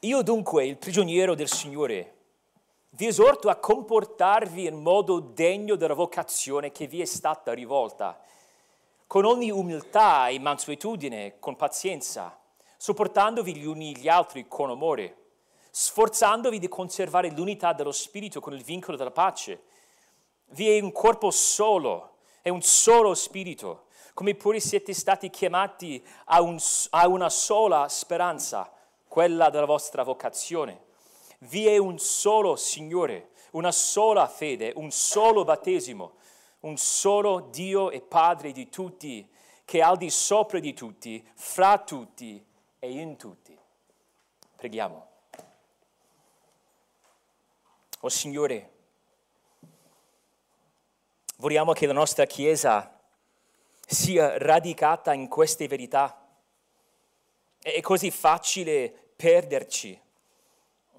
Io dunque, il prigioniero del Signore, vi esorto a comportarvi in modo degno della vocazione che vi è stata rivolta, con ogni umiltà e mansuetudine, con pazienza, sopportandovi gli uni gli altri con amore, sforzandovi di conservare l'unità dello Spirito con il vincolo della pace. Vi è un corpo solo, è un solo Spirito, come pure siete stati chiamati a, un, a una sola speranza quella della vostra vocazione. Vi è un solo Signore, una sola fede, un solo battesimo, un solo Dio e Padre di tutti, che è al di sopra di tutti, fra tutti e in tutti. Preghiamo. O Signore, vogliamo che la nostra Chiesa sia radicata in queste verità. È così facile perderci.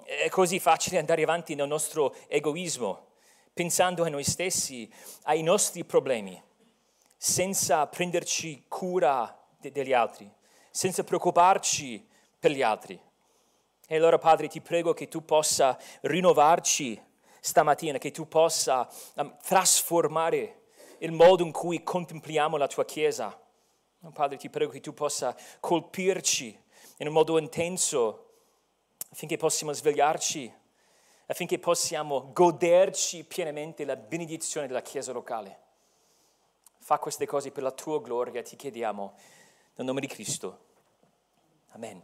È così facile andare avanti nel nostro egoismo, pensando a noi stessi, ai nostri problemi, senza prenderci cura de- degli altri, senza preoccuparci per gli altri. E allora, Padre, ti prego che tu possa rinnovarci stamattina, che tu possa um, trasformare il modo in cui contempliamo la tua Chiesa. Padre, ti prego che tu possa colpirci in un modo intenso affinché possiamo svegliarci, affinché possiamo goderci pienamente la benedizione della Chiesa locale. Fa queste cose per la tua gloria, ti chiediamo, nel nome di Cristo. Amen.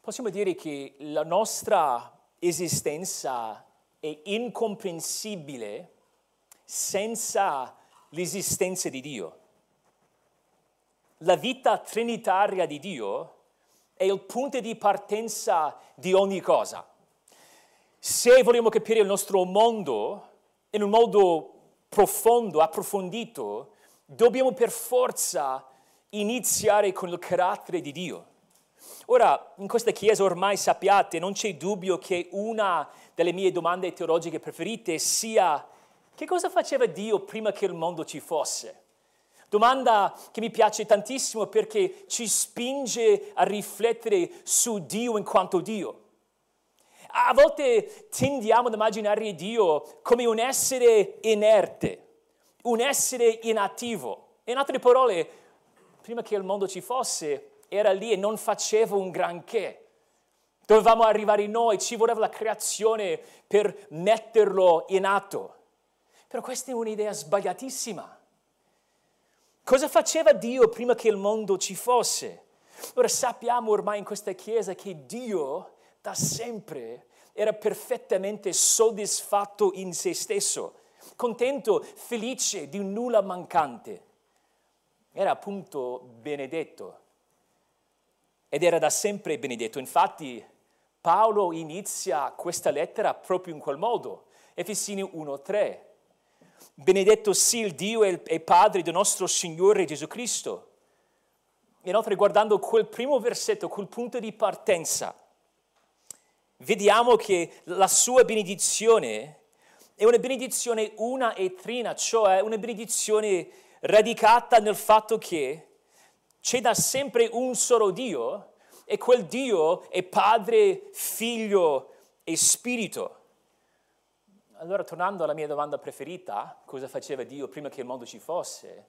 Possiamo dire che la nostra esistenza è incomprensibile senza l'esistenza di Dio la vita trinitaria di Dio è il punto di partenza di ogni cosa. Se vogliamo capire il nostro mondo in un modo profondo, approfondito, dobbiamo per forza iniziare con il carattere di Dio. Ora, in questa chiesa ormai sappiate, non c'è dubbio che una delle mie domande teologiche preferite sia che cosa faceva Dio prima che il mondo ci fosse? Domanda che mi piace tantissimo perché ci spinge a riflettere su Dio in quanto Dio. A volte tendiamo ad immaginare Dio come un essere inerte, un essere inattivo. In altre parole, prima che il mondo ci fosse, era lì e non faceva un granché. Dovevamo arrivare noi, ci voleva la creazione per metterlo in atto. Però questa è un'idea sbagliatissima. Cosa faceva Dio prima che il mondo ci fosse? Ora sappiamo ormai in questa Chiesa che Dio da sempre era perfettamente soddisfatto in se stesso, contento, felice di nulla mancante. Era appunto benedetto ed era da sempre benedetto. Infatti Paolo inizia questa lettera proprio in quel modo. Efesini 1.3 benedetto sia il Dio e Padre del nostro Signore Gesù Cristo. Inoltre, guardando quel primo versetto, quel punto di partenza, vediamo che la sua benedizione è una benedizione una e trina, cioè una benedizione radicata nel fatto che c'è da sempre un solo Dio e quel Dio è Padre, Figlio e Spirito. Allora, tornando alla mia domanda preferita, cosa faceva Dio prima che il mondo ci fosse?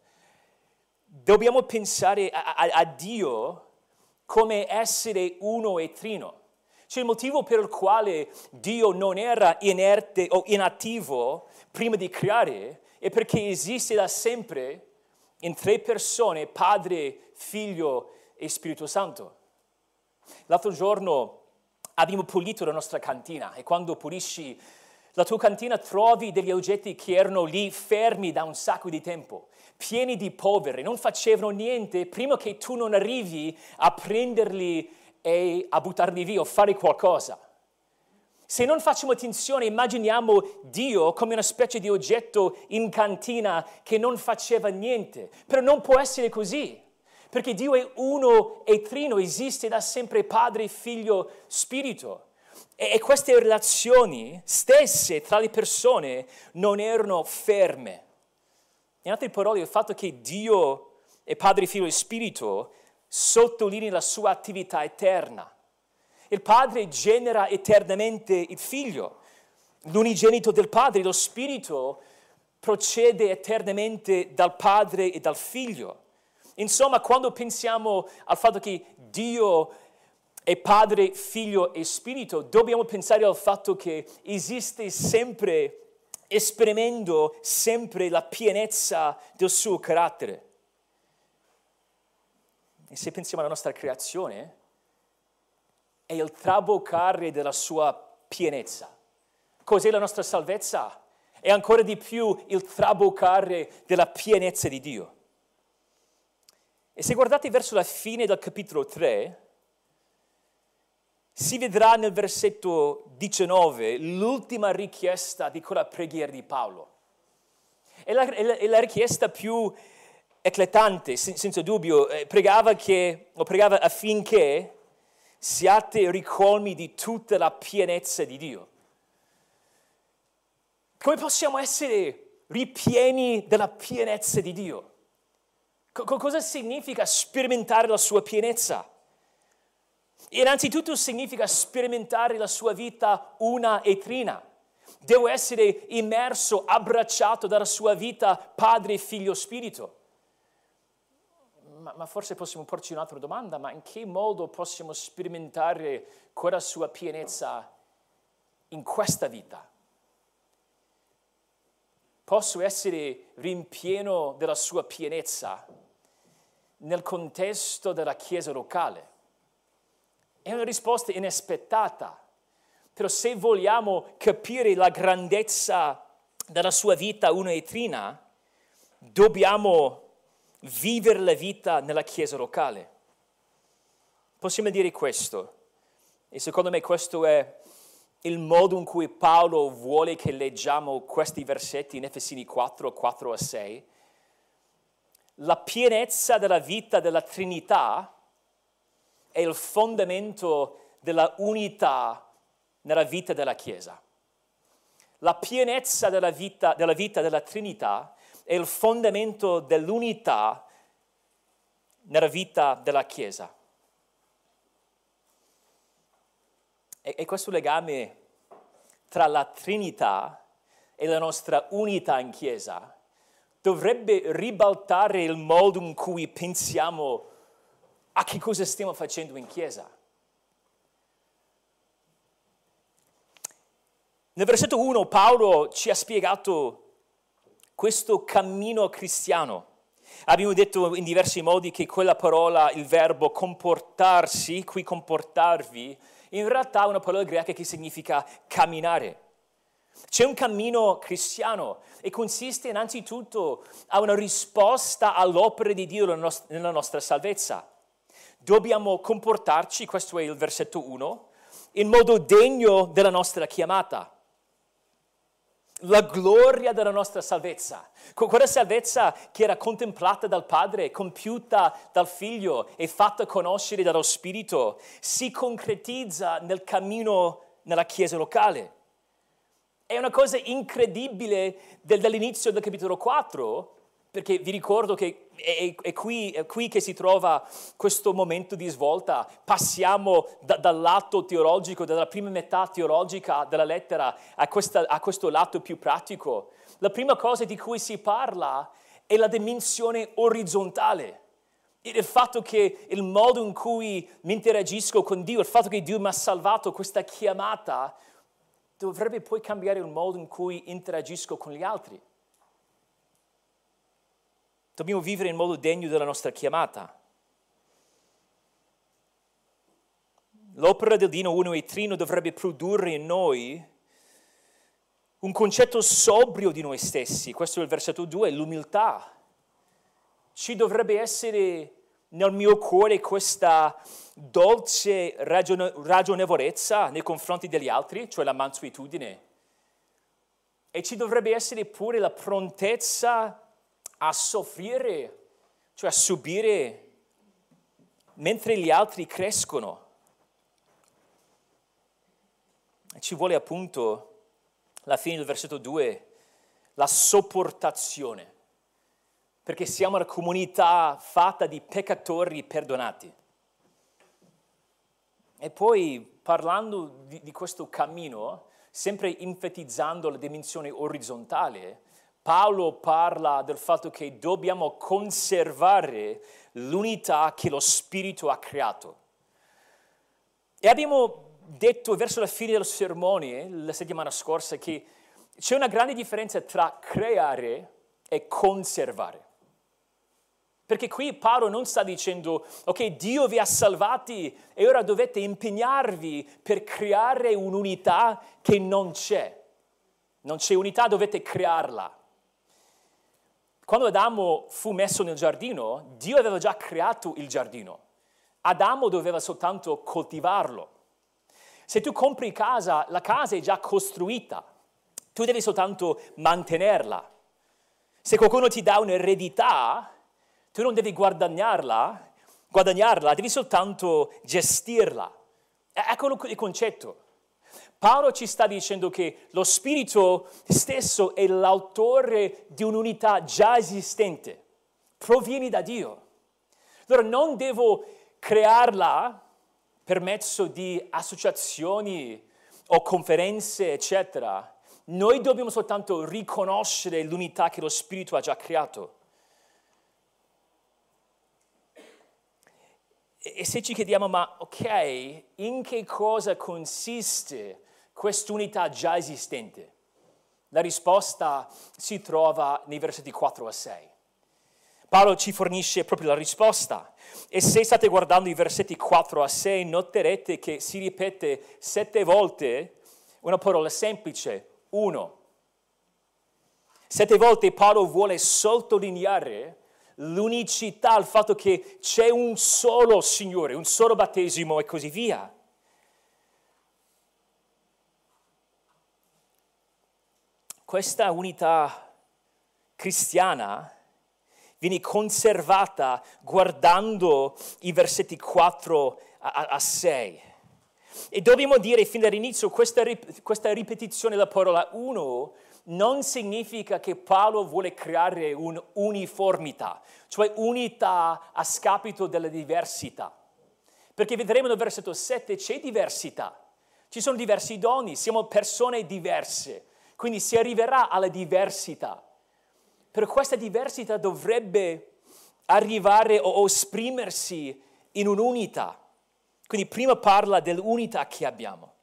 Dobbiamo pensare a, a, a Dio come essere uno e trino. Cioè il motivo per il quale Dio non era inerte o inattivo prima di creare è perché esiste da sempre in tre persone, Padre, Figlio e Spirito Santo. L'altro giorno abbiamo pulito la nostra cantina e quando pulisci la tua cantina trovi degli oggetti che erano lì fermi da un sacco di tempo, pieni di polvere, non facevano niente prima che tu non arrivi a prenderli e a buttarli via o fare qualcosa. Se non facciamo attenzione, immaginiamo Dio come una specie di oggetto in cantina che non faceva niente, però non può essere così, perché Dio è uno e trino, esiste da sempre Padre, Figlio, Spirito. E, queste relazioni stesse tra le persone non erano ferme. In altre parole, il fatto che Dio è Padre, Figlio e Spirito sottolinea la sua attività eterna. Il Padre genera eternamente il Figlio, l'unigenito del Padre, lo Spirito procede eternamente dal Padre e dal Figlio. Insomma, quando pensiamo al fatto che Dio è Padre, Figlio e Spirito, dobbiamo pensare al fatto che esiste sempre, esprimendo sempre la pienezza del suo carattere. E se pensiamo alla nostra creazione, è il traboccare della sua pienezza. Cos'è la nostra salvezza? È ancora di più il traboccare della pienezza di Dio. E se guardate verso la fine del capitolo 3, si vedrà nel versetto 19 l'ultima richiesta di quella preghiera di Paolo. È la, è la, è la richiesta più eclatante, senza dubbio. Eh, pregava, che, pregava affinché siate ricolmi di tutta la pienezza di Dio. Come possiamo essere ripieni della pienezza di Dio? Cosa significa sperimentare la sua pienezza? Innanzitutto significa sperimentare la sua vita una e trina. Devo essere immerso, abbracciato dalla sua vita Padre, Figlio, Spirito. Ma, ma, forse possiamo porci un'altra domanda, ma in che modo possiamo sperimentare quella sua pienezza in questa vita? Posso essere rimpieno della sua pienezza nel contesto della Chiesa locale? È una risposta inaspettata, però se vogliamo capire la grandezza della sua vita unetrina, dobbiamo vivere la vita nella Chiesa locale. Possiamo dire questo, e secondo me questo è il modo in cui Paolo vuole che leggiamo questi versetti in Efesini 4, 4 a 6. La pienezza della vita della Trinità è il fondamento della unità nella vita della Chiesa. La pienezza della vita, della vita della Trinità è il fondamento dell'unità nella vita della Chiesa. E, e questo legame tra la Trinità e la nostra unità in Chiesa dovrebbe ribaltare il modo in cui pensiamo a che cosa stiamo facendo in chiesa. Nel versetto 1 Paolo ci ha spiegato questo cammino cristiano. Abbiamo detto in diversi modi che quella parola, il verbo comportarsi, qui comportarvi, in realtà è una parola greca che significa camminare. C'è un cammino cristiano e consiste innanzitutto a una risposta all'opera di Dio nella nostra salvezza dobbiamo comportarci, questo è il versetto 1, in modo degno della nostra chiamata. La gloria della nostra salvezza, quella salvezza che era contemplata dal Padre, compiuta dal Figlio e fatta conoscere dallo Spirito, si concretizza nel cammino nella Chiesa locale. È una cosa incredibile dall'inizio del capitolo 4, perché vi ricordo che è, è, qui, è, qui, che si trova questo momento di svolta. Passiamo da, dal lato teologico, dalla prima metà teologica della lettera a, questa, a questo lato più pratico. La prima cosa di cui si parla è la dimensione orizzontale. Il fatto che il modo in cui mi interagisco con Dio, il fatto che Dio mi ha salvato, questa chiamata, dovrebbe poi cambiare il modo in cui interagisco con gli altri. Dobbiamo vivere in modo degno della nostra chiamata. L'opera del Dino Uno e Trino dovrebbe produrre in noi un concetto sobrio di noi stessi. Questo è il versetto 2, l'umiltà. Ci dovrebbe essere nel mio cuore questa dolce ragione- ragionevolezza nei confronti degli altri, cioè la mansuetudine. E ci dovrebbe essere pure la prontezza a soffrire, cioè a subire, mentre gli altri crescono. Ci vuole appunto, alla fine del versetto 2, la sopportazione. perché siamo una comunità fatta di peccatori perdonati. E poi parlando di, di questo cammino, sempre enfatizzando la dimensione orizzontale, Paolo parla del fatto che dobbiamo conservare l'unità che lo Spirito ha creato. E abbiamo detto verso la fine del sermone, la settimana scorsa, che c'è una grande differenza tra creare e conservare. Perché qui Paolo non sta dicendo, ok, Dio vi ha salvati e ora dovete impegnarvi per creare un'unità che non c'è. Non c'è unità, dovete crearla. Quando Adamo fu messo nel giardino, Dio aveva già creato il giardino. Adamo doveva soltanto coltivarlo. Se tu compri casa, la casa è già costruita, tu devi soltanto mantenerla. Se qualcuno ti dà un'eredità, tu non devi guadagnarla, guadagnarla, devi soltanto gestirla. Ecco il concetto. Paolo ci sta dicendo che lo Spirito stesso è l'autore di un'unità già esistente, proviene da Dio. Allora non devo crearla per mezzo di associazioni o conferenze, eccetera. Noi dobbiamo soltanto riconoscere l'unità che lo Spirito ha già creato. E se ci chiediamo, ma ok, in che cosa consiste quest'unità già esistente? La risposta si trova nei versetti 4 a 6. Paolo ci fornisce proprio la risposta. E se state guardando i versetti 4 a 6, noterete che si ripete sette volte una parola semplice, uno. Sette volte Paolo vuole sottolineare l'unicità, il fatto che c'è un solo Signore, un solo battesimo e così via. Questa unità cristiana viene conservata guardando i versetti 4 a, 6. E dobbiamo dire fin dall'inizio questa, questa ripetizione della parola uno non significa che Paolo vuole creare un'uniformità, cioè unità a scapito della diversità. Perché vedremo nel versetto 7 c'è diversità, ci sono diversi doni, siamo persone diverse, quindi si arriverà alla diversità. Però questa diversità dovrebbe arrivare o esprimersi in un'unità. Quindi prima parla dell'unità che abbiamo.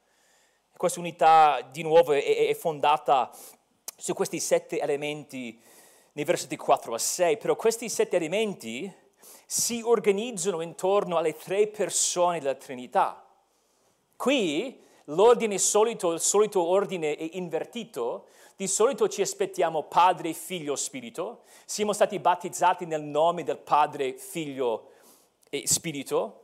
Questa unità di nuovo è, è fondata su questi sette elementi nei versetti 4 a 6, però questi sette elementi si organizzano intorno alle tre persone della Trinità. Qui l'ordine solito, il solito ordine è invertito, di solito ci aspettiamo Padre, Figlio, Spirito, siamo stati battezzati nel nome del Padre, Figlio e Spirito.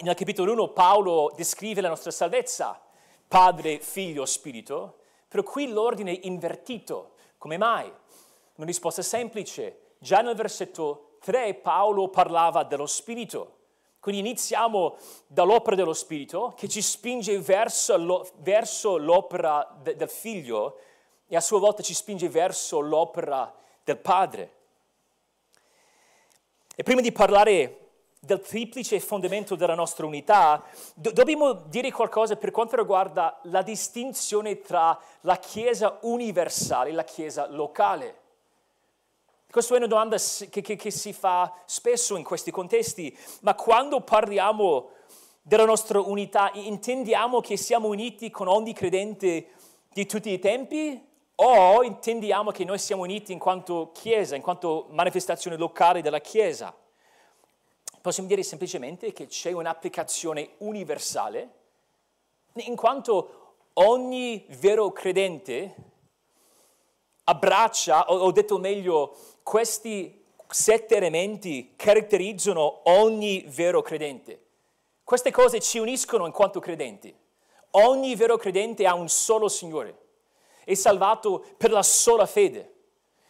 Nel capitolo 1 Paolo descrive la nostra salvezza, Padre, Figlio, Spirito. Però qui l'ordine è invertito. Come mai? Una risposta semplice. Già nel versetto 3 Paolo parlava dello Spirito. Quindi iniziamo dall'opera dello Spirito che ci spinge verso, lo, verso l'opera de, del Figlio e a sua volta ci spinge verso l'opera del Padre. E prima di parlare del triplice fondamento della nostra unità, do- dobbiamo dire qualcosa per quanto riguarda la distinzione tra la Chiesa universale e la Chiesa locale. Questa è una domanda che, che, che si fa spesso in questi contesti, ma quando parliamo della nostra unità, intendiamo che siamo uniti con ogni credente di tutti i tempi o intendiamo che noi siamo uniti in quanto Chiesa, in quanto manifestazione locale della Chiesa? Possiamo dire semplicemente che c'è un'applicazione universale, in quanto ogni vero credente abbraccia, o detto meglio, questi sette elementi caratterizzano ogni vero credente. Queste cose ci uniscono in quanto credenti. Ogni vero credente ha un solo Signore, è salvato per la sola fede,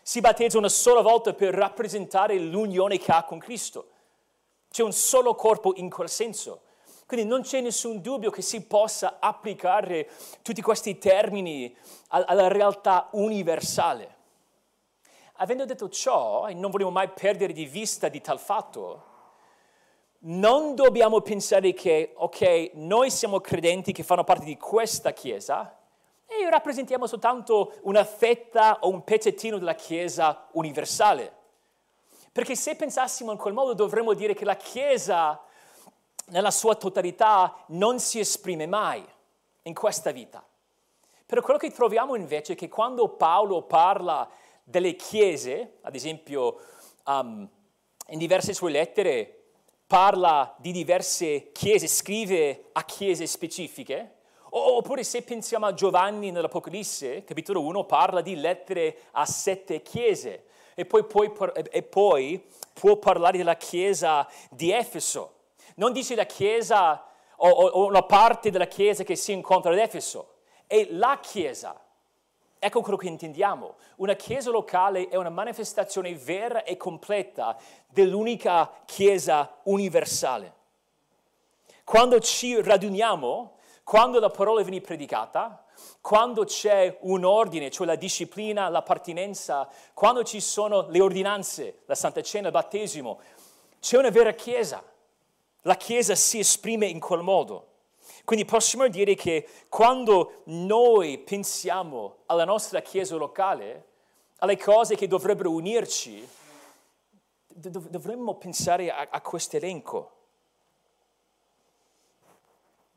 si battezza una sola volta per rappresentare l'unione che ha con Cristo. C'è un solo corpo in quel senso. Quindi non c'è nessun dubbio che si possa applicare tutti questi termini alla realtà universale. Avendo detto ciò, e non vogliamo mai perdere di vista di tal fatto, non dobbiamo pensare che, ok, noi siamo credenti che fanno parte di questa Chiesa e rappresentiamo soltanto una fetta o un pezzettino della Chiesa universale. Perché se pensassimo in quel modo dovremmo dire che la Chiesa nella sua totalità non si esprime mai in questa vita. Però quello che troviamo invece è che quando Paolo parla delle chiese, ad esempio um, in diverse sue lettere, parla di diverse chiese, scrive a chiese specifiche, oppure se pensiamo a Giovanni nell'Apocalisse, capitolo 1, parla di lettere a sette chiese, e poi, poi, e poi può parlare della chiesa di Efeso. Non dice la chiesa o, o una parte della chiesa che si incontra ad Efeso, è la chiesa. Ecco quello che intendiamo. Una chiesa locale è una manifestazione vera e completa dell'unica chiesa universale. Quando ci raduniamo, quando la parola viene predicata, quando c'è un ordine, cioè la disciplina, l'appartenenza, quando ci sono le ordinanze, la Santa Cena, il battesimo, c'è una vera chiesa. La chiesa si esprime in quel modo. Quindi possiamo dire che quando noi pensiamo alla nostra chiesa locale, alle cose che dovrebbero unirci, dovremmo pensare a, a questo elenco.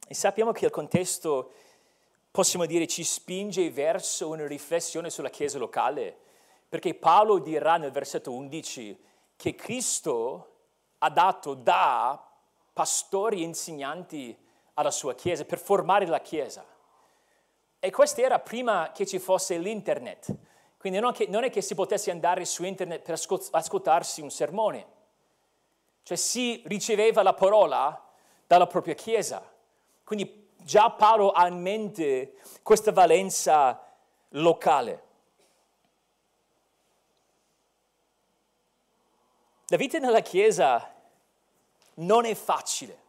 E sappiamo che il contesto, possiamo dire, ci spinge verso una riflessione sulla chiesa locale, perché Paolo dirà nel versetto 11 che Cristo ha dato da pastori e insegnanti alla sua chiesa, per formare la chiesa. E questo era prima che ci fosse l'internet. Quindi non, che, non è che si potesse andare su internet per ascoltarsi un sermone. Cioè si riceveva la parola dalla propria chiesa. Quindi già Paolo ha in mente questa valenza locale. La vita nella chiesa non è facile.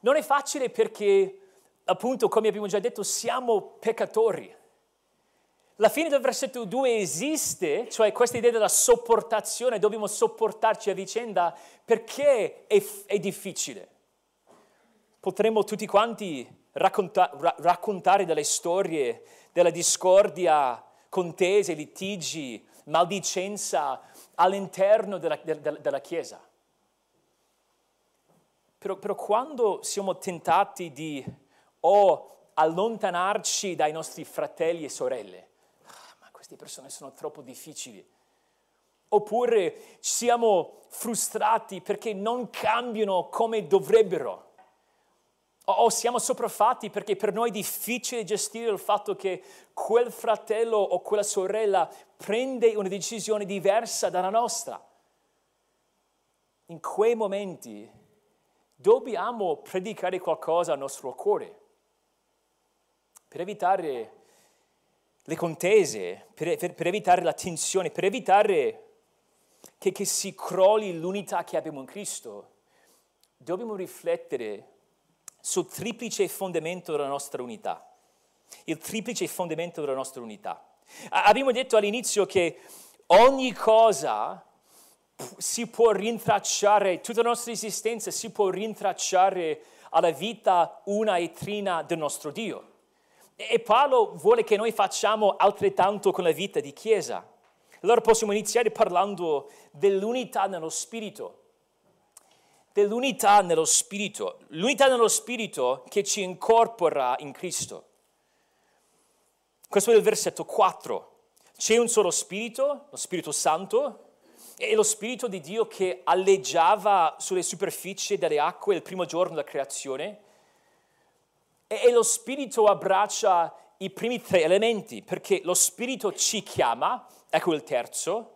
Non è facile perché, appunto, come abbiamo già detto, siamo peccatori. La fine del versetto 2 esiste, cioè questa idea della sopportazione, dobbiamo sopportarci a vicenda perché è, è difficile. Potremmo tutti quanti racconta, ra, raccontare delle storie della discordia, contese, litigi, maldicenza all'interno della, della, della Chiesa. Però, però quando siamo tentati di o allontanarci dai nostri fratelli e sorelle, ah, ma queste persone sono troppo difficili, oppure siamo frustrati perché non cambiano come dovrebbero, o siamo sopraffatti perché per noi è difficile gestire il fatto che quel fratello o quella sorella prende una decisione diversa dalla nostra. In quei momenti dobbiamo predicare qualcosa al nostro cuore per evitare le contese, per, per, per evitare la tensione, per evitare che, che si crolli l'unità che abbiamo in Cristo. Dobbiamo riflettere sul triplice fondamento della nostra unità. Il triplice fondamento della nostra unità. Abbiamo detto all'inizio che ogni cosa si può rintracciare, tutta la nostra esistenza si può rintracciare alla vita una e trina del nostro Dio. E Paolo vuole che noi facciamo altrettanto con la vita di Chiesa. Allora possiamo iniziare parlando dell'unità nello Spirito. Dell'unità nello Spirito. L'unità nello Spirito che ci incorpora in Cristo. Questo è il versetto 4. C'è un solo Spirito, lo Spirito Santo, è lo Spirito di Dio che alleggiava sulle superfici delle acque il primo giorno della creazione. E lo Spirito abbraccia i primi tre elementi, perché lo Spirito ci chiama, ecco il terzo,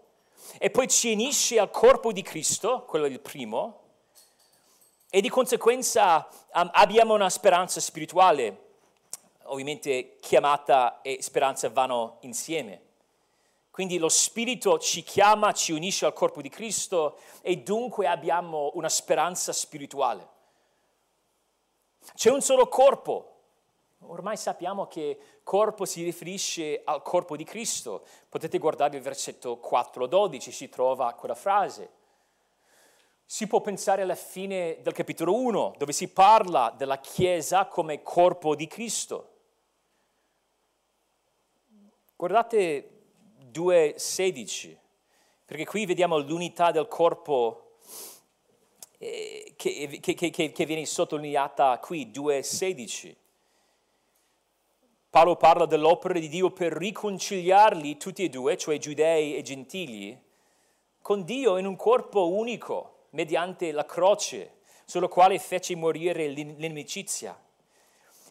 e poi ci unisce al corpo di Cristo, quello il primo, e di conseguenza um, abbiamo una speranza spirituale. Ovviamente chiamata e speranza vanno insieme. Quindi lo Spirito ci chiama, ci unisce al corpo di Cristo e dunque abbiamo una speranza spirituale. C'è un solo corpo, Ormai sappiamo che corpo si riferisce al corpo di Cristo. Potete guardare il versetto 4-12, si trova quella frase. Si può pensare alla fine del capitolo 1, dove si parla della Chiesa come corpo di Cristo. Guardate 2.16, perché qui vediamo l'unità del corpo eh, che, che, che, che viene sottolineata qui, 2.16. Paolo parla dell'opera di Dio per riconciliarli tutti e due, cioè giudei e gentili, con Dio in un corpo unico, mediante la croce, sulla quale fece morire l'inimicizia.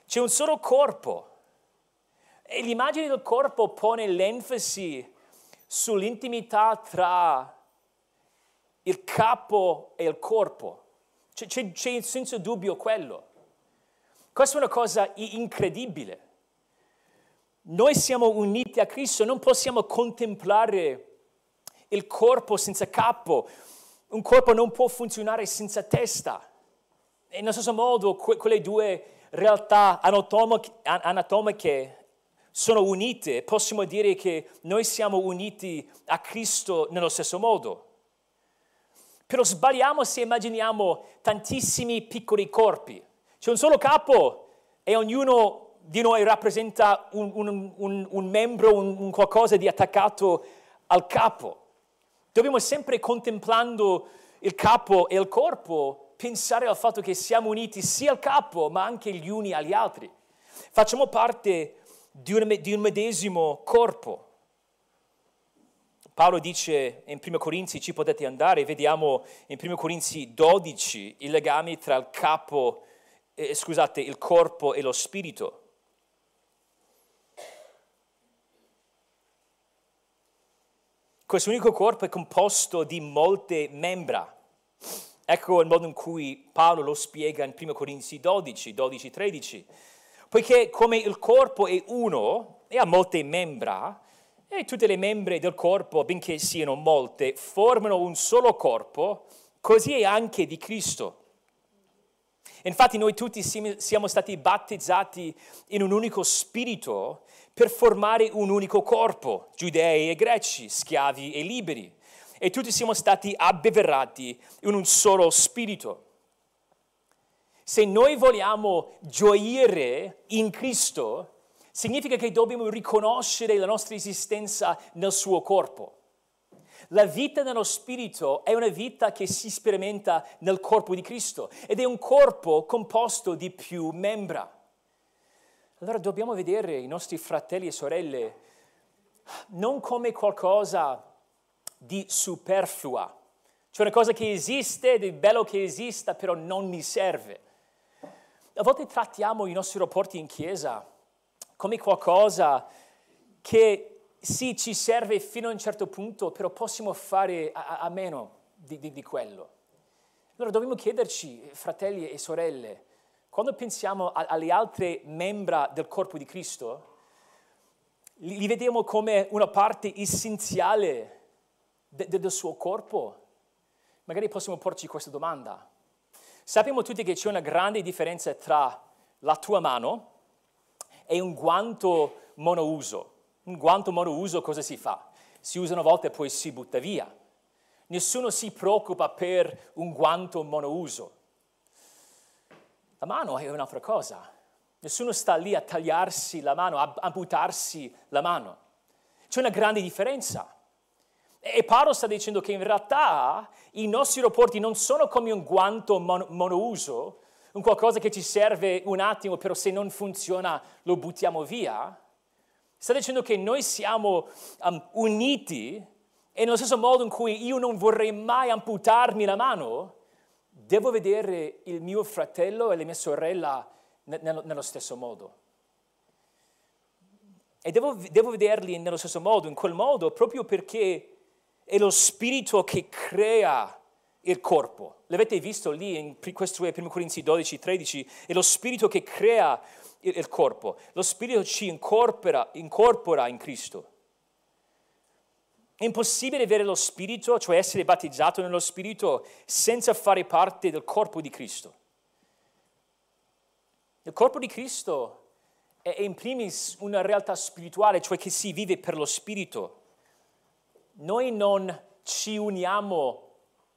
C'è un solo corpo e l'immagine del corpo pone l'enfasi sull'intimità tra il capo e il corpo. C'è, c'è, senza dubbio quello. Questa è una cosa incredibile. Noi siamo uniti a Cristo, non possiamo contemplare il corpo senza capo. Un corpo non può funzionare senza testa. E nello stesso modo, que- quelle due realtà anatomiche sono unite, possiamo dire che noi siamo uniti a Cristo nello stesso modo. Però sbagliamo se immaginiamo tantissimi piccoli corpi. C'è un solo capo e ognuno di noi rappresenta un, un, un, un membro, un, qualcosa di attaccato al capo. Dobbiamo sempre contemplando il capo e il corpo pensare al fatto che siamo uniti sia al capo ma anche gli uni agli altri. Facciamo parte di un, di un medesimo corpo. Paolo dice in 1 Corinzi, ci potete andare, vediamo in 1 Corinzi 12 il legame tra il capo, eh, scusate, il corpo e lo spirito. Questo unico corpo è composto di molte membra. Ecco il modo in cui Paolo lo spiega in 1 Corinzi 12, 12, 13 poiché come il corpo è uno e ha molte membra, e tutte le membre del corpo, benché siano molte, formano un solo corpo, così è anche di Cristo. Infatti noi tutti siamo stati battezzati in un unico spirito per formare un unico corpo, giudei e greci, schiavi e liberi, e tutti siamo stati abbeverati in un solo spirito. Se noi vogliamo gioire in Cristo, significa che dobbiamo riconoscere la nostra esistenza nel suo corpo. La vita nello Spirito è una vita che si sperimenta nel corpo di Cristo ed è un corpo composto di più membra. Allora dobbiamo vedere i nostri fratelli e sorelle non come qualcosa di superflua, cioè una cosa che esiste, ed è bello che esista, però non mi serve. A volte trattiamo i nostri rapporti in chiesa come qualcosa che sì ci serve fino a un certo punto, però possiamo fare a, a meno di, di, di quello. Allora dobbiamo chiederci, fratelli e sorelle, quando pensiamo alle altre membra del corpo di Cristo, li, li vediamo come una parte essenziale de, de, del suo corpo? Magari possiamo porci questa domanda. Sappiamo tutti che c'è una grande differenza tra la tua mano e un guanto monouso. Un guanto monouso cosa si fa? Si usa una volta e poi si butta via. Nessuno si preoccupa per un guanto monouso. La mano è un'altra cosa. Nessuno sta lì a tagliarsi la mano, a amputarsi la mano. C'è una grande differenza. E Paolo sta dicendo che in realtà i nostri rapporti non sono come un guanto mon- monouso, un qualcosa che ci serve un attimo, però se non funziona lo buttiamo via. Sta dicendo che noi siamo um, uniti e nello stesso modo in cui io non vorrei mai amputarmi la mano, devo vedere il mio fratello e la mia sorella nello, nello stesso modo. E devo, devo vederli nello stesso modo, in quel modo, proprio perché è lo spirito che crea il corpo. L'avete visto lì in questo è 1 Corinzi 12, 13, è lo spirito che crea il corpo. Lo spirito ci incorpora, incorpora in Cristo. È impossibile avere lo spirito, cioè essere battezzato nello spirito, senza fare parte del corpo di Cristo. Il corpo di Cristo è in primis una realtà spirituale, cioè che si vive per lo spirito. Noi non ci uniamo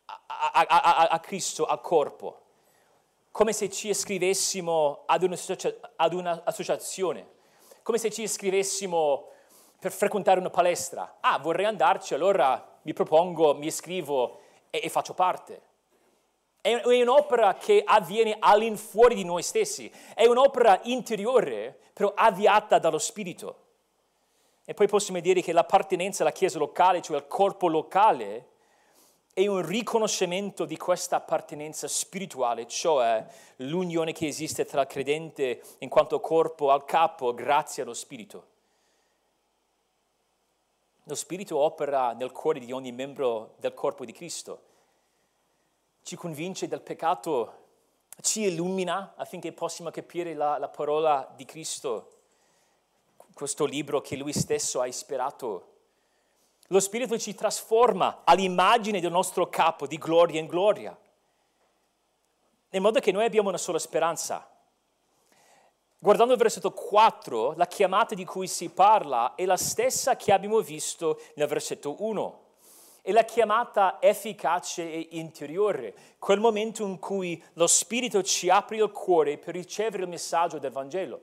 a, a, a, a Cristo, al corpo, come se ci iscrivessimo ad, ad un'associazione, come se ci iscrivessimo per frequentare una palestra. Ah, vorrei andarci, allora mi propongo, mi iscrivo e, e faccio parte. È, un'opera che avviene all'infuori di noi stessi, è un'opera interiore, però avviata dallo Spirito. E poi possiamo dire che l'appartenenza alla Chiesa locale, cioè al corpo locale, è un riconoscimento di questa appartenenza spirituale, cioè l'unione che esiste tra il credente in quanto corpo al capo grazie allo Spirito. Lo Spirito opera nel cuore di ogni membro del corpo di Cristo, ci convince del peccato, ci illumina affinché possiamo capire la, la parola di Cristo, questo libro che Lui stesso ha ispirato. Lo Spirito ci trasforma all'immagine del nostro capo di gloria in gloria, in modo che noi abbiamo una sola speranza, Guardando il versetto 4, la chiamata di cui si parla è la stessa che abbiamo visto nel versetto 1. È la chiamata efficace e interiore, quel momento in cui lo Spirito ci apre il cuore per ricevere il messaggio del Vangelo,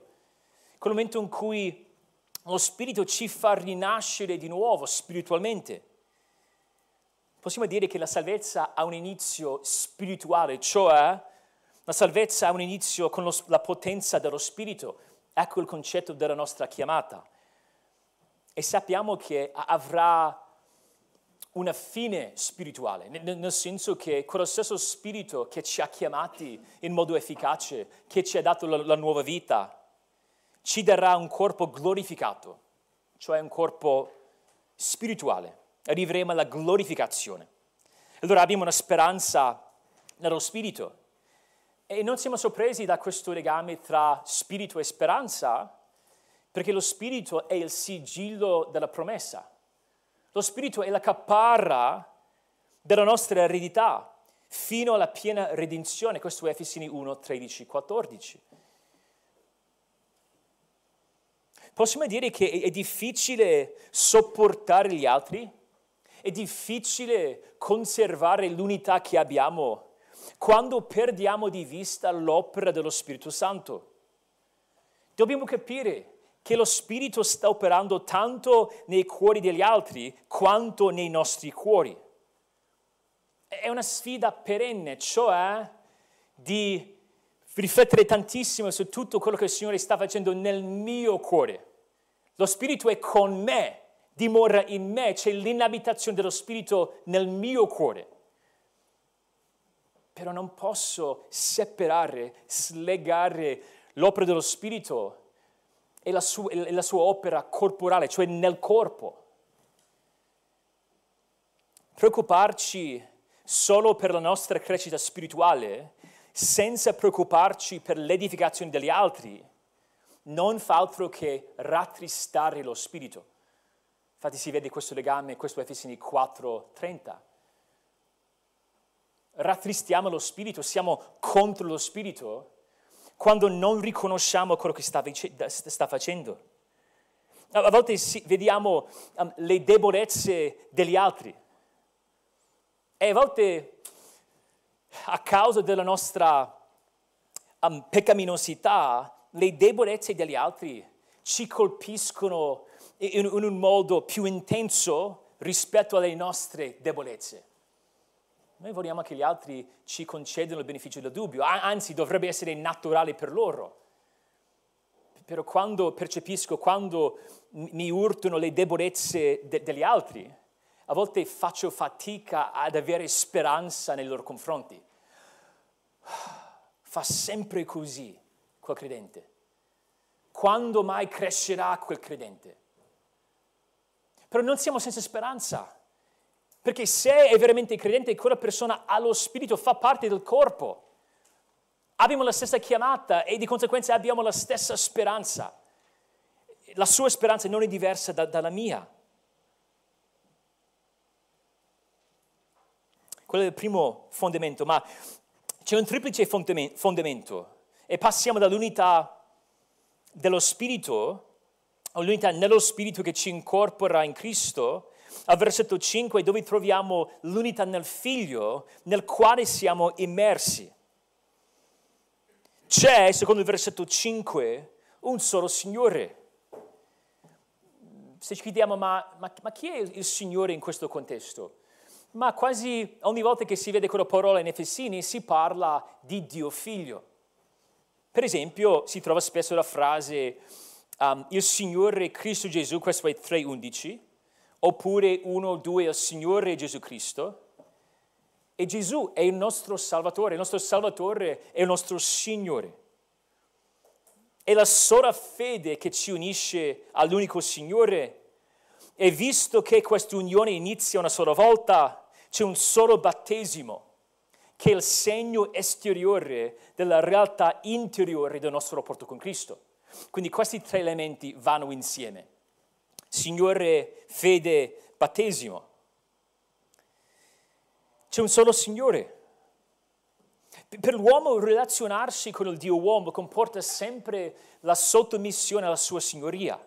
quel momento in cui lo Spirito ci fa rinascere di nuovo spiritualmente. Possiamo dire che la salvezza ha un inizio spirituale, cioè la salvezza ha un inizio con lo, la potenza dello Spirito. Ecco il concetto della nostra chiamata. E sappiamo che avrà una fine spirituale, nel, senso che quello stesso Spirito che ci ha chiamati in modo efficace, che ci ha dato la, la nuova vita, ci darà un corpo glorificato, cioè un corpo spirituale. Arriveremo alla glorificazione. Allora abbiamo una speranza nello Spirito e non siamo sorpresi da questo legame tra spirito e speranza, perché lo spirito è il sigillo della promessa. Lo spirito è la caparra della nostra eredità fino alla piena redenzione. Questo è Efesini 1, 13, 14. Possiamo dire che è difficile sopportare gli altri? È difficile conservare l'unità che abbiamo quando perdiamo di vista l'opera dello Spirito Santo. Dobbiamo capire che lo Spirito sta operando tanto nei cuori degli altri quanto nei nostri cuori. È una sfida perenne, cioè di riflettere tantissimo su tutto quello che il Signore sta facendo nel mio cuore. Lo Spirito è con me, dimora in me, c'è l'inabitazione dello Spirito nel mio cuore però non posso separare, slegare l'opera dello Spirito e la, sua, e la sua opera corporale, cioè nel corpo. Preoccuparci solo per la nostra crescita spirituale, senza preoccuparci per l'edificazione degli altri, non fa altro che rattristare lo spirito. Infatti si vede questo legame, questo Efesini 4:30 rattristiamo lo spirito, siamo contro lo spirito, quando non riconosciamo quello che sta, sta facendo. A volte vediamo um, le debolezze degli altri e a volte a causa della nostra um, peccaminosità, le debolezze degli altri ci colpiscono in, in un modo più intenso rispetto alle nostre debolezze. Noi vogliamo che gli altri ci concedano il beneficio del dubbio, anzi dovrebbe essere naturale per loro. Però quando percepisco, quando mi urtano le debolezze de- degli altri, a volte faccio fatica ad avere speranza nei loro confronti. Fa sempre così quel credente. Quando mai crescerà quel credente? Però non siamo senza speranza. Perché se è veramente credente, quella persona ha lo spirito, fa parte del corpo. Abbiamo la stessa chiamata e di conseguenza abbiamo la stessa speranza. La sua speranza non è diversa da, dalla mia. Quello è il primo fondamento, ma c'è un triplice fondamento e passiamo dall'unità dello Spirito, o l'unità nello Spirito che ci incorpora in Cristo, al versetto 5 dove troviamo l'unità nel Figlio nel quale siamo immersi. C'è, secondo il versetto 5, un solo Signore. Se ci chiediamo, ma, ma, ma chi è il Signore in questo contesto? Ma quasi ogni volta che si vede quella parola in Efesini si parla di Dio Figlio. Per esempio, si trova spesso la frase um, il Signore Cristo Gesù, questo è 3.11, oppure 1.2 il Signore Gesù Cristo. E Gesù è il nostro Salvatore, il nostro Salvatore è il nostro Signore. È la sola fede che ci unisce all'unico Signore. E visto che questa unione inizia una sola volta, c'è un solo battesimo, che è il segno esteriore della realtà interiore del nostro rapporto con Cristo. Quindi questi tre elementi vanno insieme. Signore, fede, battesimo. C'è un solo Signore. Per l'uomo relazionarsi con il Dio uomo comporta sempre la sottomissione alla sua signoria.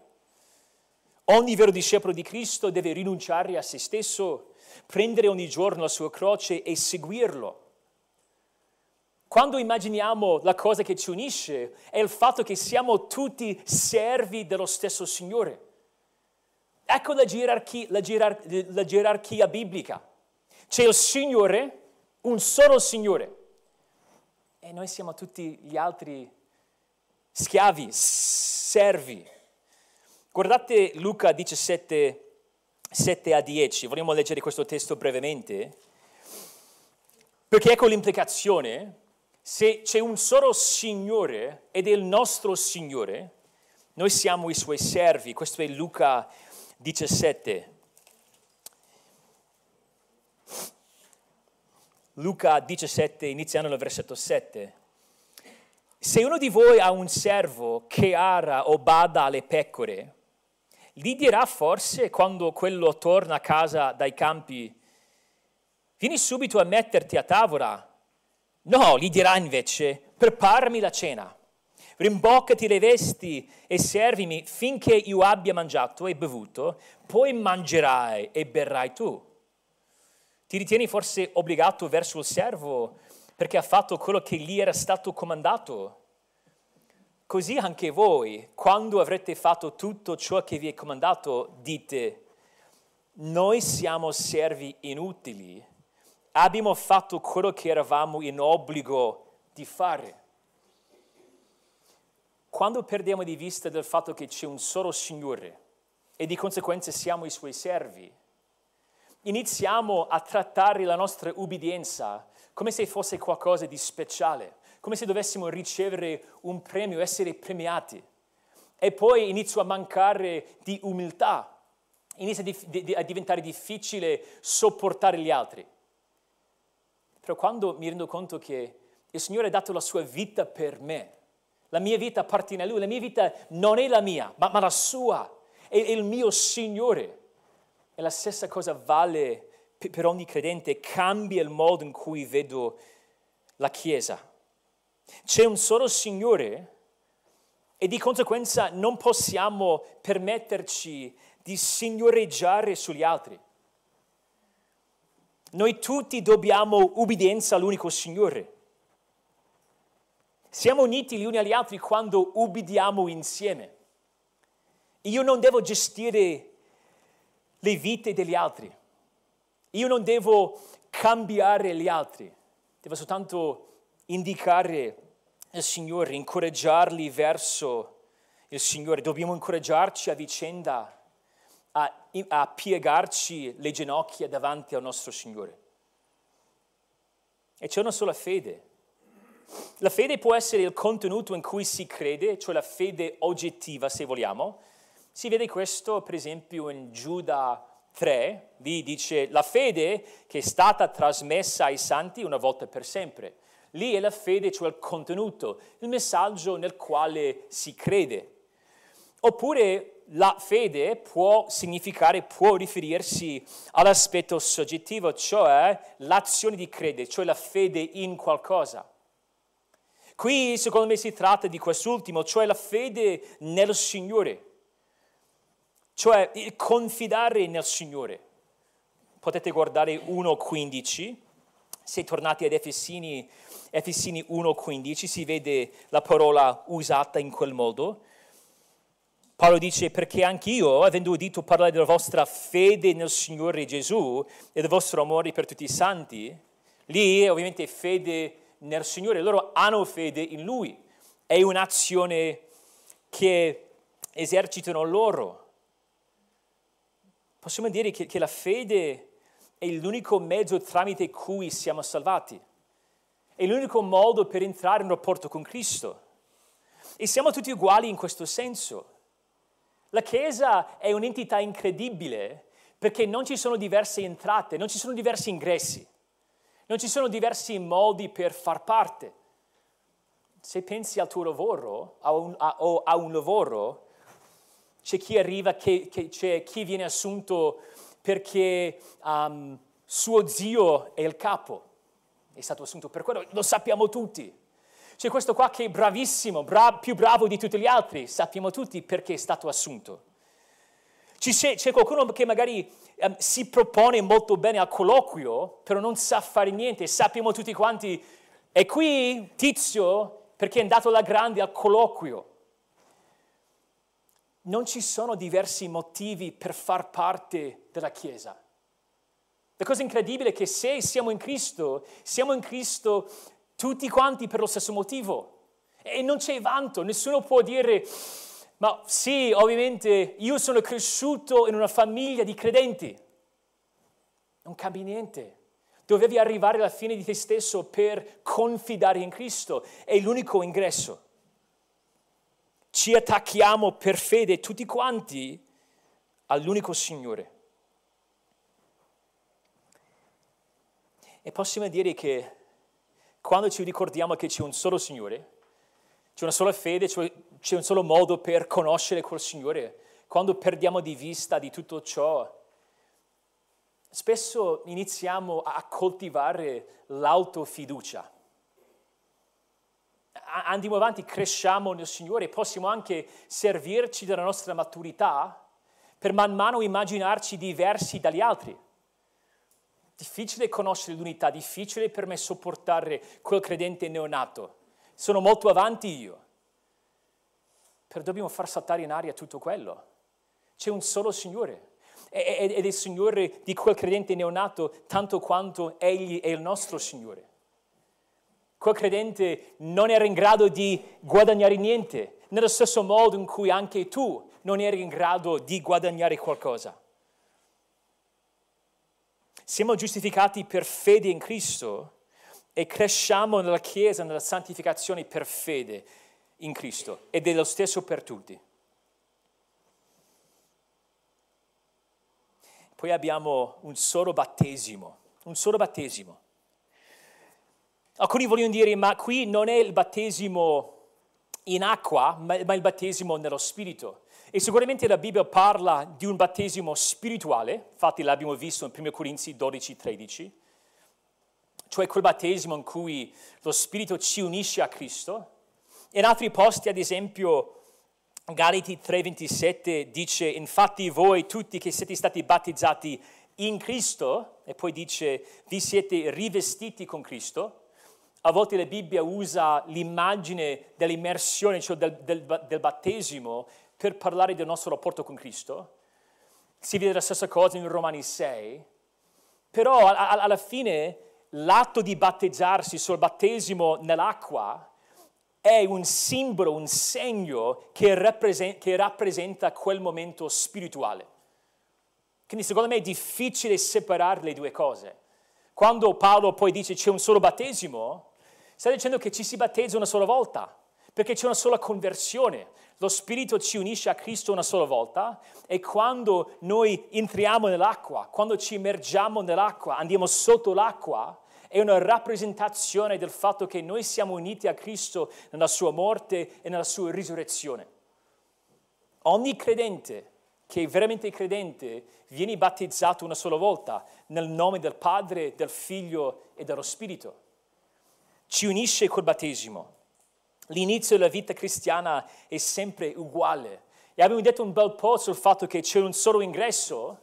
Ogni vero discepolo di Cristo deve rinunciare a se stesso, prendere ogni giorno la sua croce e seguirlo. Quando immaginiamo la cosa che ci unisce è il fatto che siamo tutti servi dello stesso Signore. Ecco la gerarchia, la gerar- la gerarchia biblica. C'è il Signore, un solo Signore, e noi siamo tutti gli altri schiavi, servi. Guardate Luca 17, 7 a 10, vogliamo leggere questo testo brevemente, perché ecco l'implicazione se c'è un solo Signore ed è il nostro Signore, noi siamo i suoi servi. Questo è Luca 17. Luca 17, iniziando nel versetto 7. Se uno di voi ha un servo che ara o bada alle pecore, gli dirà forse quando quello torna a casa dai campi, vieni subito a metterti a tavola No, gli dirà invece, preparami la cena, rimboccati le vesti e servimi finché io abbia mangiato e bevuto, poi mangerai e berrai tu. Ti ritieni forse obbligato verso il servo perché ha fatto quello che gli era stato comandato? Così anche voi, quando avrete fatto tutto ciò che vi è comandato, dite, noi siamo servi inutili abbiamo fatto quello che eravamo in obbligo di fare. Quando perdiamo di vista del fatto che c'è un solo Signore e di conseguenza siamo i suoi servi, iniziamo a trattare la nostra ubbidienza come se fosse qualcosa di speciale, come se dovessimo ricevere un premio, essere premiati. E poi inizio a mancare di umiltà, inizia a diventare difficile sopportare gli altri. Però quando mi rendo conto che il Signore ha dato la sua vita per me, la mia vita appartiene a Lui, la mia vita non è la mia, ma, ma la sua, è, è il mio Signore. E la stessa cosa vale per ogni credente, cambia il modo in cui vedo la Chiesa. C'è un solo Signore e di conseguenza non possiamo permetterci di signoreggiare sugli altri. Noi tutti dobbiamo ubbidienza all'unico Signore. Siamo uniti gli uni agli altri quando ubbidiamo insieme. Io non devo gestire le vite degli altri. Io non devo cambiare gli altri. Devo soltanto indicare il Signore, incoraggiarli verso il Signore. Dobbiamo incoraggiarci a vicenda a, a piegarci le ginocchia davanti al nostro Signore. E c'è una sola fede. La fede può essere il contenuto in cui si crede, cioè la fede oggettiva, se vogliamo. Si vede questo, per esempio, in Giuda 3, lì dice la fede che è stata trasmessa ai santi una volta per sempre. Lì è la fede, cioè il contenuto, il messaggio nel quale si crede. Oppure la fede può significare, può riferirsi all'aspetto soggettivo, cioè l'azione di credere, cioè la fede in qualcosa. Qui secondo me si tratta di quest'ultimo, cioè la fede nel Signore, cioè il confidare nel Signore. Potete guardare 1.15, se tornate ad Efesini, Efesini 1.15 si vede la parola usata in quel modo. Paolo dice perché anch'io, avendo udito parlare della vostra fede nel Signore Gesù e del vostro amore per tutti i santi, lì ovviamente fede nel Signore, loro hanno fede in Lui, è un'azione che esercitano loro. Possiamo dire che, che la fede è l'unico mezzo tramite cui siamo salvati, è l'unico modo per entrare in rapporto con Cristo. E siamo tutti uguali in questo senso. La Chiesa è un'entità incredibile perché non ci sono diverse entrate, non ci sono diversi ingressi, non ci sono diversi modi per far parte. Se pensi al tuo lavoro a un, a, o a un lavoro, c'è chi arriva, che, che, c'è chi viene assunto perché um, suo zio è il capo, è stato assunto per quello, lo sappiamo tutti. C'è questo qua che è bravissimo, bra- più bravo di tutti gli altri, sappiamo tutti perché è stato assunto. C'è, c'è qualcuno che magari um, si propone molto bene al colloquio, però non sa fare niente, sappiamo tutti quanti, è qui tizio perché è andato alla grande al colloquio. Non ci sono diversi motivi per far parte della Chiesa. La cosa incredibile è che se siamo in Cristo, siamo in Cristo tutti quanti per lo stesso motivo. E non c'è vanto, nessuno può dire, ma sì, ovviamente io sono cresciuto in una famiglia di credenti. Non cambia niente. Dovevi arrivare alla fine di te stesso per confidare in Cristo. È l'unico ingresso. Ci attacchiamo per fede tutti quanti all'unico Signore. E possiamo dire che quando ci ricordiamo che c'è un solo Signore, c'è una sola fede, c'è un solo modo per conoscere quel Signore, quando perdiamo di vista di tutto ciò, spesso iniziamo a coltivare l'autofiducia. Andiamo avanti, cresciamo nel Signore possiamo anche servirci della nostra maturità per man mano immaginarci diversi dagli altri. Difficile conoscere l'unità, difficile per me sopportare quel credente neonato. Sono molto avanti io. Però dobbiamo far saltare in aria tutto quello. C'è un solo Signore. Ed è il Signore di quel credente neonato tanto quanto Egli è il nostro Signore. Quel credente non era in grado di guadagnare niente, nello stesso modo in cui anche tu non eri in grado di guadagnare qualcosa. Siamo giustificati per fede in Cristo e cresciamo nella Chiesa, nella santificazione per fede in Cristo ed è lo stesso per tutti. Poi abbiamo un solo battesimo, un solo battesimo. Alcuni vogliono dire, ma qui non è il battesimo in acqua, ma il battesimo nello Spirito. E sicuramente la Bibbia parla di un battesimo spirituale, infatti l'abbiamo visto in 1 Corinzi 12, 13, cioè quel battesimo in cui lo Spirito ci unisce a Cristo. In altri posti, ad esempio, Galati 3:27 dice, infatti voi tutti che siete stati battezzati in Cristo, e poi dice, vi siete rivestiti con Cristo. A volte la Bibbia usa l'immagine dell'immersione, cioè del, del, del battesimo, per parlare del nostro rapporto con Cristo. Si vede la stessa cosa in Romani 6, però alla fine l'atto di battezzarsi sul battesimo nell'acqua è un simbolo, un segno che rappresenta, che rappresenta quel momento spirituale. Quindi secondo me è difficile separare le due cose. Quando Paolo poi dice c'è un solo battesimo, sta dicendo che ci si battezza una sola volta, perché c'è una sola conversione. Lo Spirito ci unisce a Cristo una sola volta e quando noi entriamo nell'acqua, quando ci immergiamo nell'acqua, andiamo sotto l'acqua, è una rappresentazione del fatto che noi siamo uniti a Cristo nella sua morte e nella sua risurrezione. Ogni credente che è veramente credente viene battezzato una sola volta nel nome del Padre, del Figlio e dello Spirito. Ci unisce col battesimo. L'inizio della vita cristiana è sempre uguale. E abbiamo detto un bel po' sul fatto che c'è un solo ingresso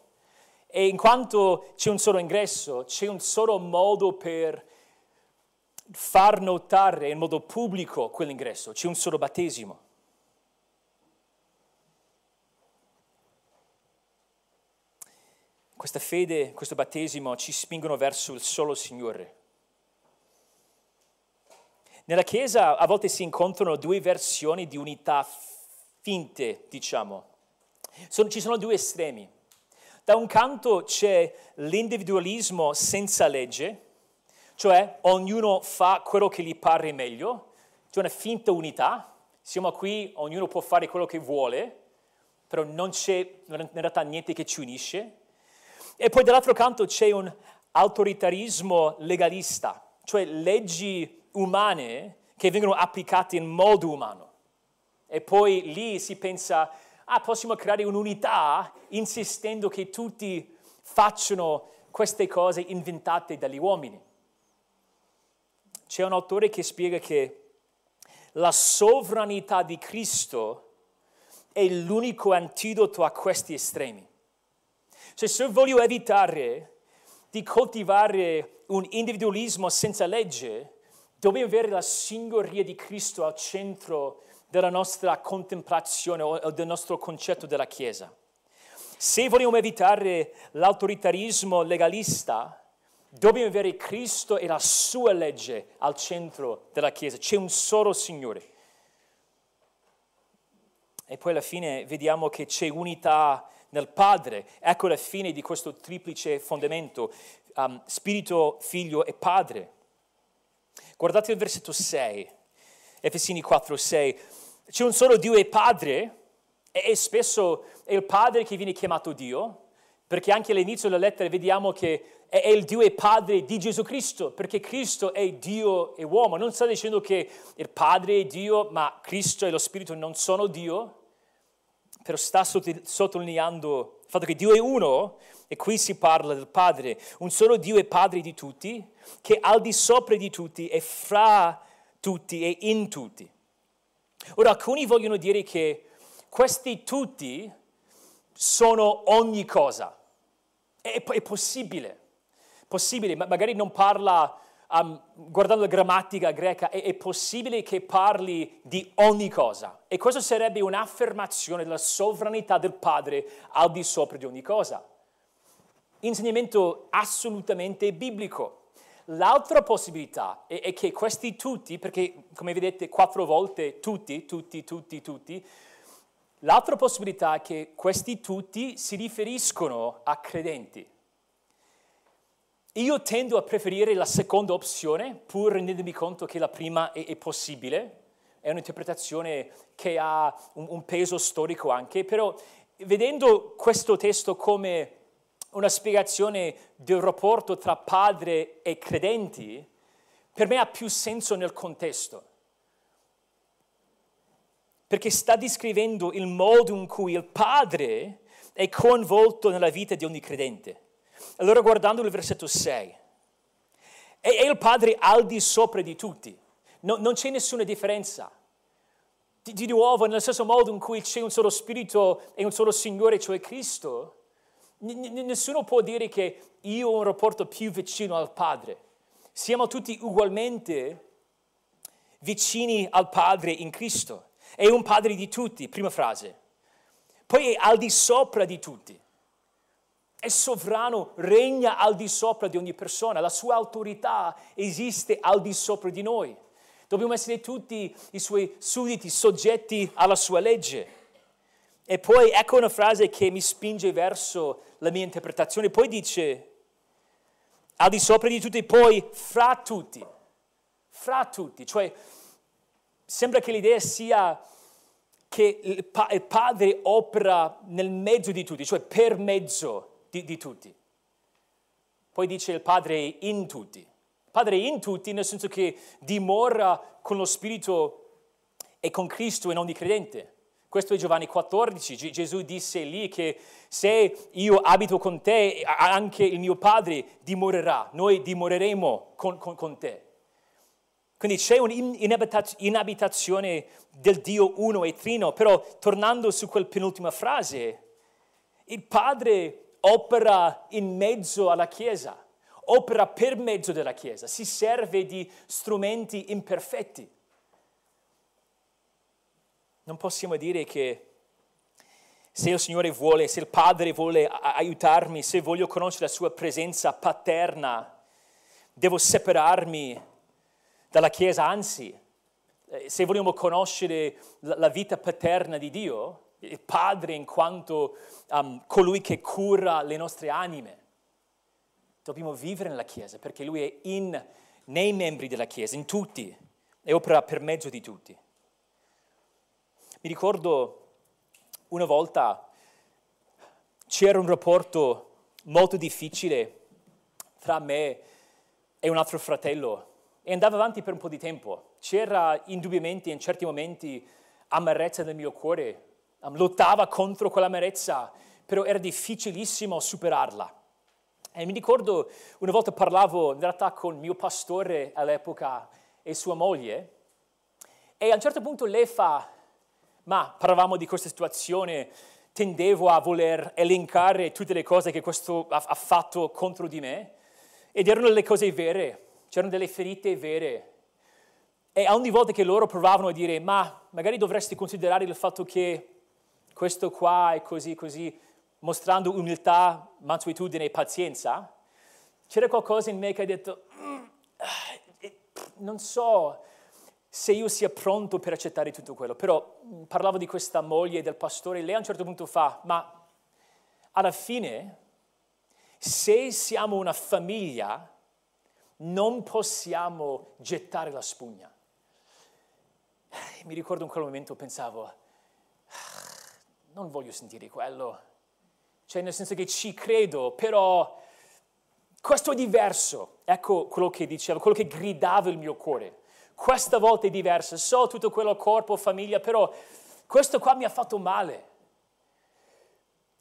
e in quanto c'è un solo ingresso, c'è un solo modo per far notare in modo pubblico quell'ingresso, c'è un solo battesimo. Questa fede, questo battesimo ci spingono verso il solo Signore. Nella Chiesa a volte si incontrano due versioni di unità finte, diciamo. Sono, ci sono due estremi. Da un canto c'è l'individualismo senza legge, cioè ognuno fa quello che gli pare meglio, c'è una finta unità, siamo qui, ognuno può fare quello che vuole, però non c'è in realtà niente che ci unisce. E poi dall'altro canto c'è un autoritarismo legalista, cioè leggi umane che vengono applicate in modo umano. E poi lì si pensa, ah, possiamo creare un'unità insistendo che tutti facciano queste cose inventate dagli uomini. C'è un autore che spiega che la sovranità di Cristo è l'unico antidoto a questi estremi. Cioè, se voglio evitare di coltivare un individualismo senza legge, dobbiamo avere la signoria di Cristo al centro della nostra contemplazione o del nostro concetto della Chiesa. Se vogliamo evitare l'autoritarismo legalista, dobbiamo avere Cristo e la sua legge al centro della Chiesa. C'è un solo Signore. E poi alla fine vediamo che c'è unità nel Padre. Ecco la fine di questo triplice fondamento, um, Spirito, Figlio e Padre. Guardate il versetto 6, Efesini 4, 6. C'è un solo Dio e Padre, e spesso è il Padre che viene chiamato Dio, perché anche all'inizio della lettera vediamo che è il Dio e Padre di Gesù Cristo, perché Cristo è Dio e uomo. Non sta dicendo che il Padre è Dio, ma Cristo e lo Spirito non sono Dio, però sta sottolineando il fatto che Dio è uno e qui si parla del Padre, un solo Dio e Padre di tutti, che al di sopra di tutti e fra tutti e in tutti. Ora alcuni vogliono dire che questi tutti sono ogni cosa. È, è possibile, possibile, ma magari non parla, um, guardando la grammatica greca, è, è possibile che parli di ogni cosa. E questo sarebbe un'affermazione della sovranità del Padre al di sopra di ogni cosa insegnamento assolutamente biblico. L'altra possibilità è, è, che questi tutti, perché come vedete quattro volte tutti, tutti, tutti, tutti, l'altra possibilità è che questi tutti si riferiscono a credenti. Io tendo a preferire la seconda opzione, pur rendendomi conto che la prima è, è possibile, è un'interpretazione che ha un, un peso storico anche, però vedendo questo testo come una spiegazione del rapporto tra padre e credenti, per me ha più senso nel contesto. Perché sta descrivendo il modo in cui il padre è coinvolto nella vita di ogni credente. Allora guardando il versetto 6, è, il padre al di sopra di tutti, no, non c'è nessuna differenza. Di, di nuovo, nello stesso modo in cui c'è un solo spirito e un solo Signore, cioè Cristo, nessuno può dire che io ho un rapporto più vicino al Padre. Siamo tutti ugualmente vicini al Padre in Cristo. È un Padre di tutti, prima frase. Poi è al di sopra di tutti. È sovrano, regna al di sopra di ogni persona. La sua autorità esiste al di sopra di noi. Dobbiamo essere tutti i suoi sudditi, soggetti alla sua legge. E poi ecco una frase che mi spinge verso la mia interpretazione. Poi dice, al di sopra di tutti, poi fra tutti. Fra tutti. Cioè, sembra che l'idea sia che il, pa- il Padre opera nel mezzo di tutti, cioè per mezzo di, di tutti. Poi dice il Padre in tutti. Il Padre in tutti nel senso che dimora con lo Spirito e con Cristo in ogni credente. Questo è Giovanni 14, Gesù disse lì che se io abito con te, anche il mio Padre dimorerà, noi dimoreremo con, con, con te. Quindi c'è un'inabitazione del Dio uno e trino, però tornando su quel penultima frase, il Padre opera in mezzo alla Chiesa, opera per mezzo della Chiesa, si serve di strumenti imperfetti. Non possiamo dire che se il Signore vuole, se il Padre vuole aiutarmi, se voglio conoscere la sua presenza paterna, devo separarmi dalla Chiesa, anzi, eh, se vogliamo conoscere la vita paterna di Dio, il Padre in quanto um, colui che cura le nostre anime, dobbiamo vivere nella Chiesa perché Lui è in, nei membri della Chiesa, in tutti, e opera per mezzo di tutti. Mi ricordo una volta c'era un rapporto molto difficile tra me e un altro fratello e andava avanti per un po' di tempo. C'era indubbiamente in certi momenti amarezza nel mio cuore, lottava contro quell'amarezza, però era difficilissimo superarla. E mi ricordo una volta parlavo in realtà con mio pastore all'epoca e sua moglie e a un certo punto lei fa, ma parlavamo di questa situazione, tendevo a voler elencare tutte le cose che questo ha, fatto contro di me ed erano le cose vere, c'erano delle ferite vere. E ogni volta che loro provavano a dire, ma magari dovresti considerare il fatto che questo qua è così, così, mostrando umiltà, mansuetudine e pazienza, c'era qualcosa in me che ha detto, mm, eh, non so, se io sia pronto per accettare tutto quello. Però mm, parlavo di questa moglie del pastore, lei a un certo punto fa, ma alla fine, se siamo una famiglia, non possiamo gettare la spugna. Mi ricordo in quel momento pensavo, ah, non voglio sentire quello. Cioè nel senso che ci credo, però questo è diverso. Ecco quello che dicevo, quello che gridava il mio cuore questa volta è diversa, so tutto quello corpo, famiglia, però questo qua mi ha fatto male.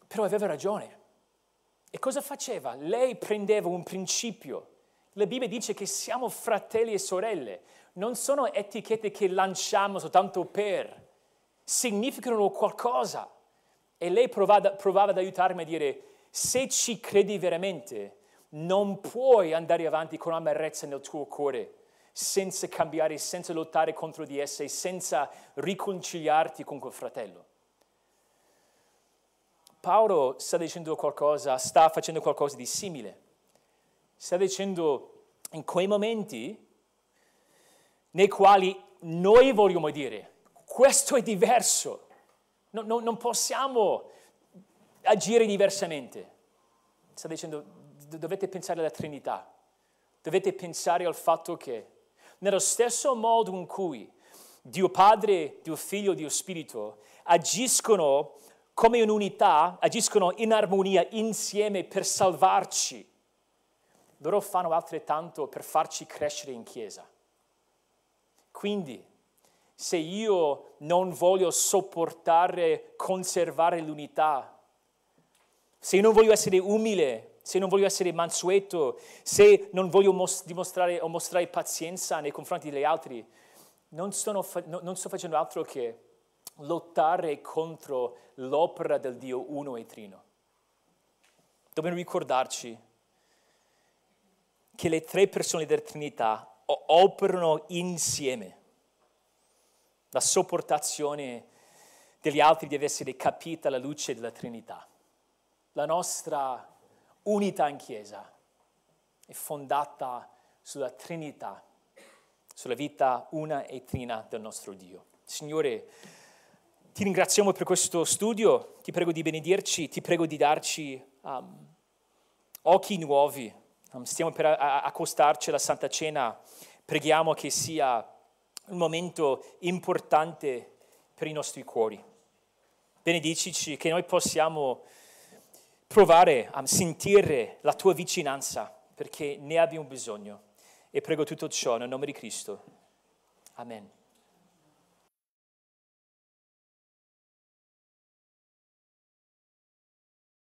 Però aveva ragione. E cosa faceva? Lei prendeva un principio. La Bibbia dice che siamo fratelli e sorelle. Non sono etichette che lanciamo soltanto per, significano qualcosa. E lei provava, provava ad aiutarmi a dire, se ci credi veramente, non puoi andare avanti con amarezza nel tuo cuore senza cambiare, senza lottare contro di esse, senza riconciliarti con quel fratello. Paolo sta dicendo qualcosa, sta facendo qualcosa di simile. Sta dicendo in quei momenti nei quali noi vogliamo dire, questo è diverso, no, no, non possiamo agire diversamente. Sta dicendo, dovete pensare alla Trinità, dovete pensare al fatto che nello stesso modo in cui Dio Padre, Dio Figlio, Dio Spirito agiscono come un'unità, agiscono in armonia insieme per salvarci, loro fanno altrettanto per farci crescere in Chiesa. Quindi, se io non voglio sopportare, conservare l'unità, se io non voglio essere umile, se non voglio essere mansueto, se non voglio mos- dimostrare o mostrare pazienza nei confronti degli altri, non, fa- non sto facendo altro che lottare contro l'opera del Dio uno e trino. Dobbiamo ricordarci che le tre persone della Trinità operano insieme. La sopportazione degli altri deve essere capita alla luce della Trinità. La nostra unità in Chiesa è fondata sulla Trinità, sulla vita una e trina del nostro Dio. Signore, ti ringraziamo per questo studio, ti prego di benedirci, ti prego di darci um, occhi nuovi. Um, stiamo per accostarci alla Santa Cena, preghiamo che sia un momento importante per i nostri cuori. Benedicici che noi possiamo provare a sentire la tua vicinanza perché ne abbiamo bisogno. E prego tutto ciò nel nome di Cristo. Amen.